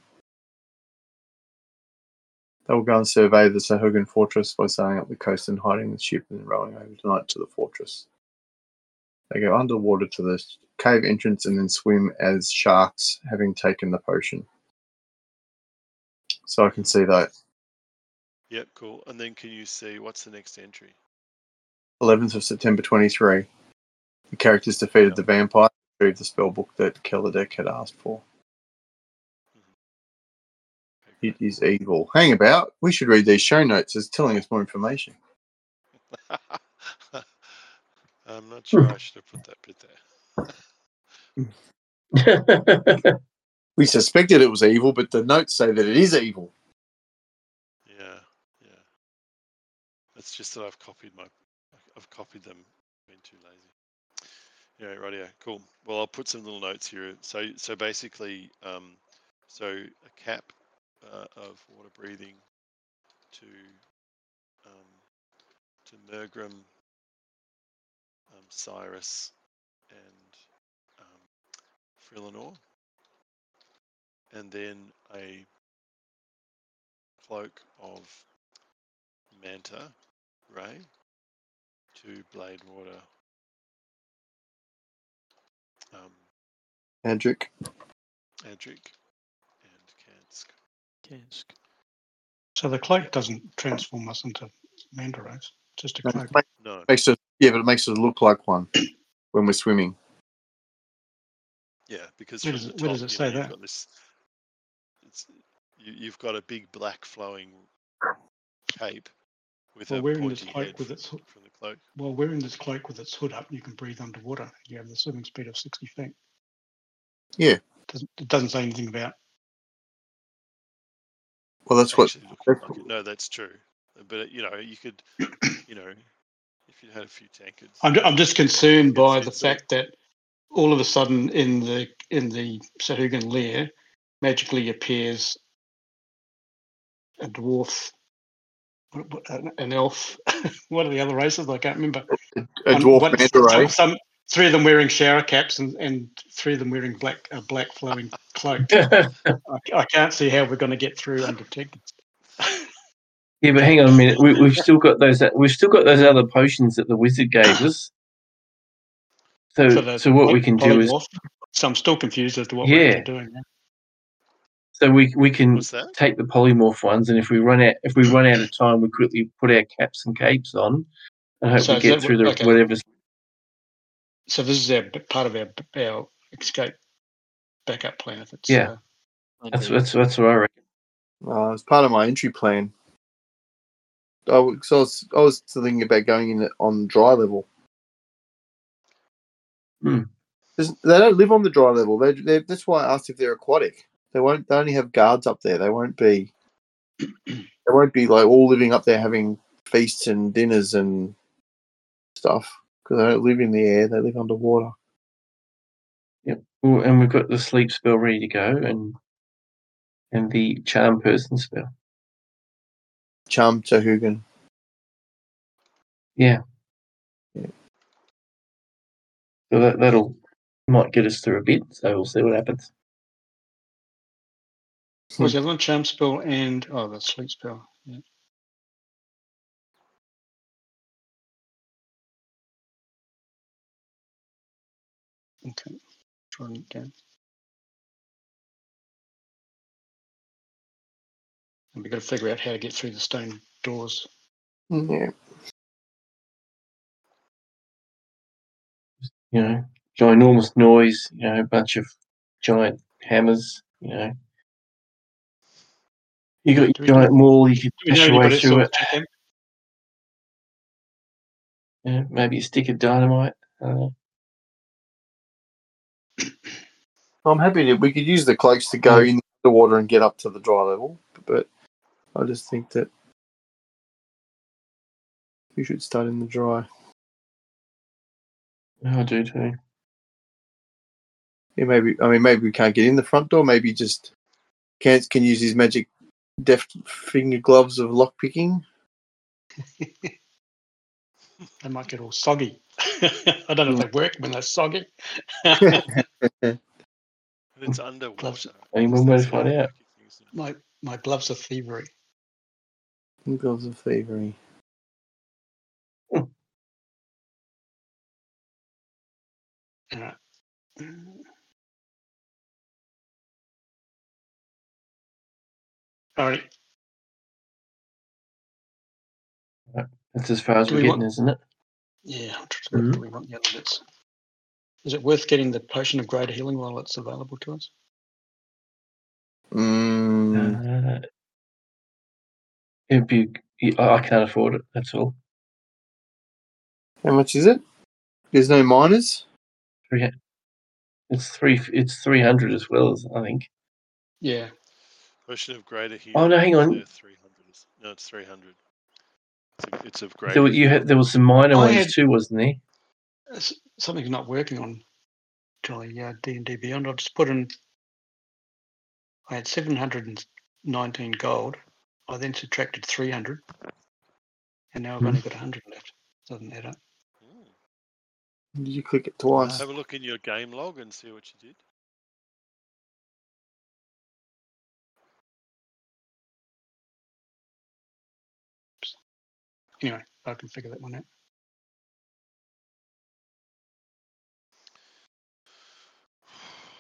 They will go and survey the Sahuagin fortress by sailing up the coast and hiding the ship and then rowing over tonight to the fortress. They go underwater to the cave entrance and then swim as sharks, having taken the potion. So I can see that. Yep, cool. And then can you see what's the next entry? 11th of September 23. The characters defeated the vampire, retrieved the spell book that Keledek had asked for. Okay, It is evil. Hang about. We should read these show notes as telling us more information. I'm not sure I should have put that bit there. We suspected it was evil, but the notes say that it is evil. Yeah, yeah. It's just that I've copied my, I've copied them. Been too lazy. Yeah, rightio. Cool. Well, I'll put some little notes here. So, so basically, um, so a cap uh, of water breathing to um, to Mergrim, um, Cyrus, and um, Frillinor, and then a cloak of Manta Ray to Bladewater. Um, Andric. Adric. Kansk. so the cloak doesn't transform us into manta rays. Just a cloak. Make- No, Makes us, yeah, but it makes it look like one when we're swimming. yeah, because Where does the it- where does it you say know, you've got this. It's you, you've got a big black flowing cape with Well, a wearing this cloak head with its hook- from the cloak. While wearing this cloak with its hood up, you can breathe underwater. You have the swimming speed of 60 feet. Yeah. Doesn't, it doesn't say anything about. Well, that's what. Actually looking that's like it. No, that's true. But you know, you could, you know, if you had a few tankards. I'm, I'm just concerned by the fact that all of a sudden in the in the Sahuagin lair magically appears a dwarf, what- what- an an elf. what are the other races? I can't remember. A Um, dwarf one- manta some- some- three of them wearing shower caps and, and three of them wearing black a black flowing cloak. I, I can't see how we're going to get through undetected. Yeah, but hang on a minute. We, we've still got those. We've still got those other potions that the wizard gave us. So, so, the what we can do is. So I'm still confused as to what we're doing. now. so we we can take the polymorph ones, and if we run out, if we run out of time, we quickly put our caps and capes on, and hope So we get that through the okay. whatever's. So this is our part of our our escape backup plan. If it's Yeah. uh, That's that's that's what I reckon. Uh, it's part of my entry plan. I was, so I was, I was thinking about going in on dry level. Hmm. They don't live on the dry level. They, they, that's why I asked if they're aquatic. They won't. They only have guards up there. They won't be. they won't be like all living up there having feasts and dinners and stuff because they don't live in the air. They live underwater. Yep. Well, and we've got the sleep spell ready to go, and and the charm person spell. Charm Sahuagin. Yeah. Yeah. So that that'll might get us through a bit. So we'll see what happens. Was the other one? Charm spell and oh, the sleep spell. Yeah. Okay, trying it down. And we've got to figure out how to get through the stone doors. Yeah. You know, ginormous noise. You know, a bunch of giant hammers. You know, you got your we- giant wall. You could Do push your way through it. Yeah, maybe a stick of dynamite. I don't know. I'm happy to. We could use the cloaks to go in the water and get up to the dry level, but I just think that we should start in the dry. Yeah, I do too. Yeah, maybe. I mean, maybe we can't get in the front door. Maybe just Kant can use his magic deft finger gloves of lock picking. They might get all soggy. I don't know if they work when they're soggy. If it's underwater. Only one way to find out. my my gloves are thievery. Gloves of thievery. Yeah. All right. That's as far as Do we're we getting, want- isn't it? Yeah, I'm trying to think, do we want the other bits? Is it worth getting the potion of greater healing while it's available to us? Mm, Uh, it'd be. I I can't afford it. That's all. how much is it? There's no miners. Three. It's three. It's three hundred as well as I think. Yeah. Potion of greater healing. Oh, no, hang on. Three hundred. No, it's three hundred. It's, it's of greater. There, were- you had there was some minor I ones had- too, wasn't there? Something's not working on Jolly uh, D&D Beyond. I'll just put in. I had 719 gold. I then subtracted 300. And now I've Hmm. only got 100 left. Doesn't add up. Did you click it twice? Have a look in your game log and see what you did. Anyway, I can figure that one out.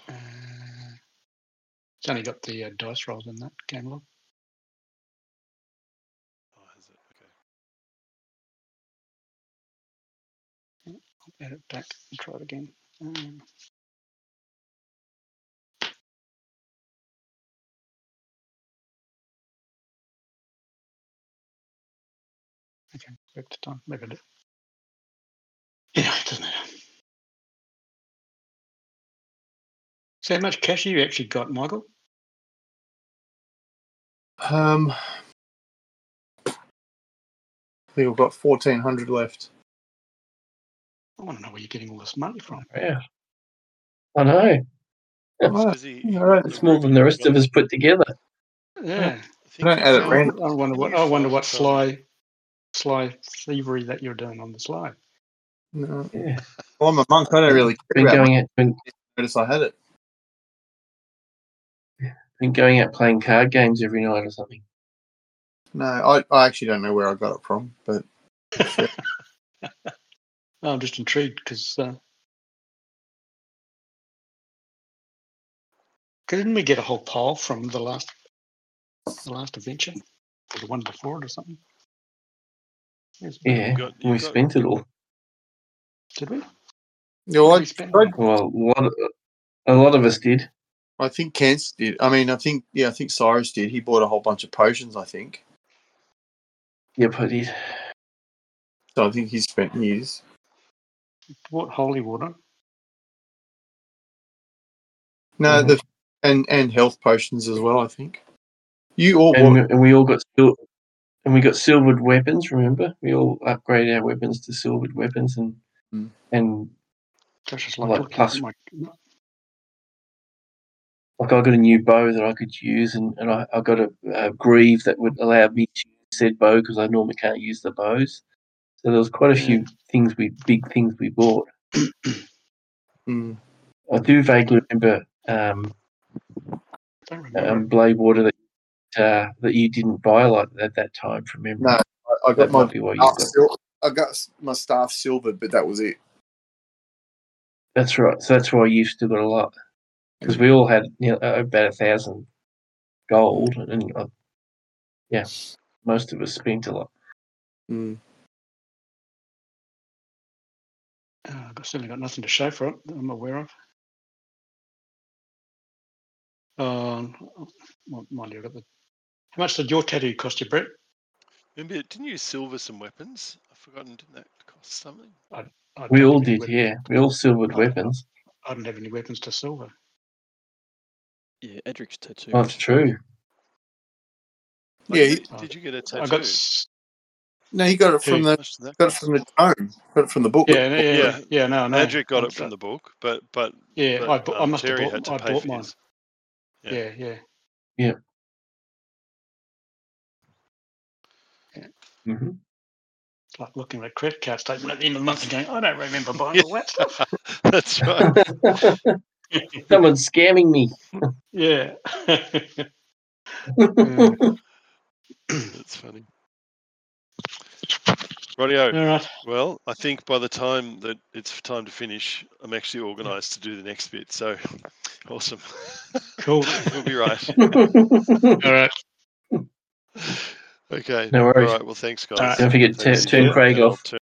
Uh, it's only got the uh, dice rolls in that game log. Oh, has it? Okay. I'll add it back and try it again. Um, okay, back to time. Maybe I did. Yeah, it doesn't matter. So how much cash have you actually got, Michael? Um, I think we've got fourteen hundred left. I want to know where you're getting all this money from. Yeah. I know. It's 'cause he- yeah, right. It's more than the rest of us put together. Yeah. I think don't add it random. I wonder what I wonder what sly sly thievery that you're doing on the sly. No. Yeah. Well, I'm a monk. I don't really care Been about going out, been. Notice I had it. been going out playing card games every night or something. No, I, I actually don't know where I got it from, but Oh, I'm just intrigued because uh, didn't we get a whole pile from the last the last adventure or the one before it or something? Yes, Yeah, got- we got- spent it all. Did we? you know, What I, did we spend? Well, a lot of, a lot of us did. I think Kent did. I mean, I think yeah, I think Cyrus did. He bought a whole bunch of potions. I think. Yep, I did. So I think he spent his. Bought holy water. No, Mhm. the and and health potions as well. I think you all and, bought. we, and we all got sil- and we got silvered weapons. Remember, we all upgraded our weapons to silvered weapons, and Mm. and That's just like Like plus- my, like I got a new bow that I could use, and, and I, I got a, a greave that would allow me to use said bow because I normally can't use the bows. So there was quite a few things we big things we bought. Mm. I do vaguely remember um, don't remember. um, blade water that uh, that you didn't buy a lot at that time from memory. No, I, I got that my might be you staff got. sil- I got my staff silvered, but that was it. That's right. So that's why you still got a lot because we all had you know, about a thousand gold, and uh, yeah, most of us spent a lot. Mm. Uh, I've certainly got nothing to show for it that I'm aware of. Um, mind you, I've got the. How much did your tattoo cost you, Brett? Remember, didn't you silver some weapons? I've forgotten. Didn't that cost something? I We all did, wep- yeah. We all silvered I- weapons. I don't have any weapons to silver. Yeah, Edric's tattoo. Oh, it's true. Oh, Yeah, did, he- did you get a tattoo? I got. No, he got it from Yeah. the How much did that got it from the tome. Got it from the book. Yeah, yeah, yeah, Yeah. yeah, no, no. Edric got it from the book, but but, Yeah, but I, bu- I um, must Terry have had bought. to I pay bought for mine. his. Yeah, yeah. Hmm It's like looking at a credit card statement at the end of the month and going, I don't remember buying all that stuff. That's right. Someone's scamming me. yeah. That's funny. Rightio. all right. Well, I think by the time that it's time to finish, I'm actually organised to do the next bit. So awesome. Cool. You'll be right. All right. Okay. No worries. All right. Well, thanks, guys. Alright. Don't forget, to turn Yeah, Craig off. turn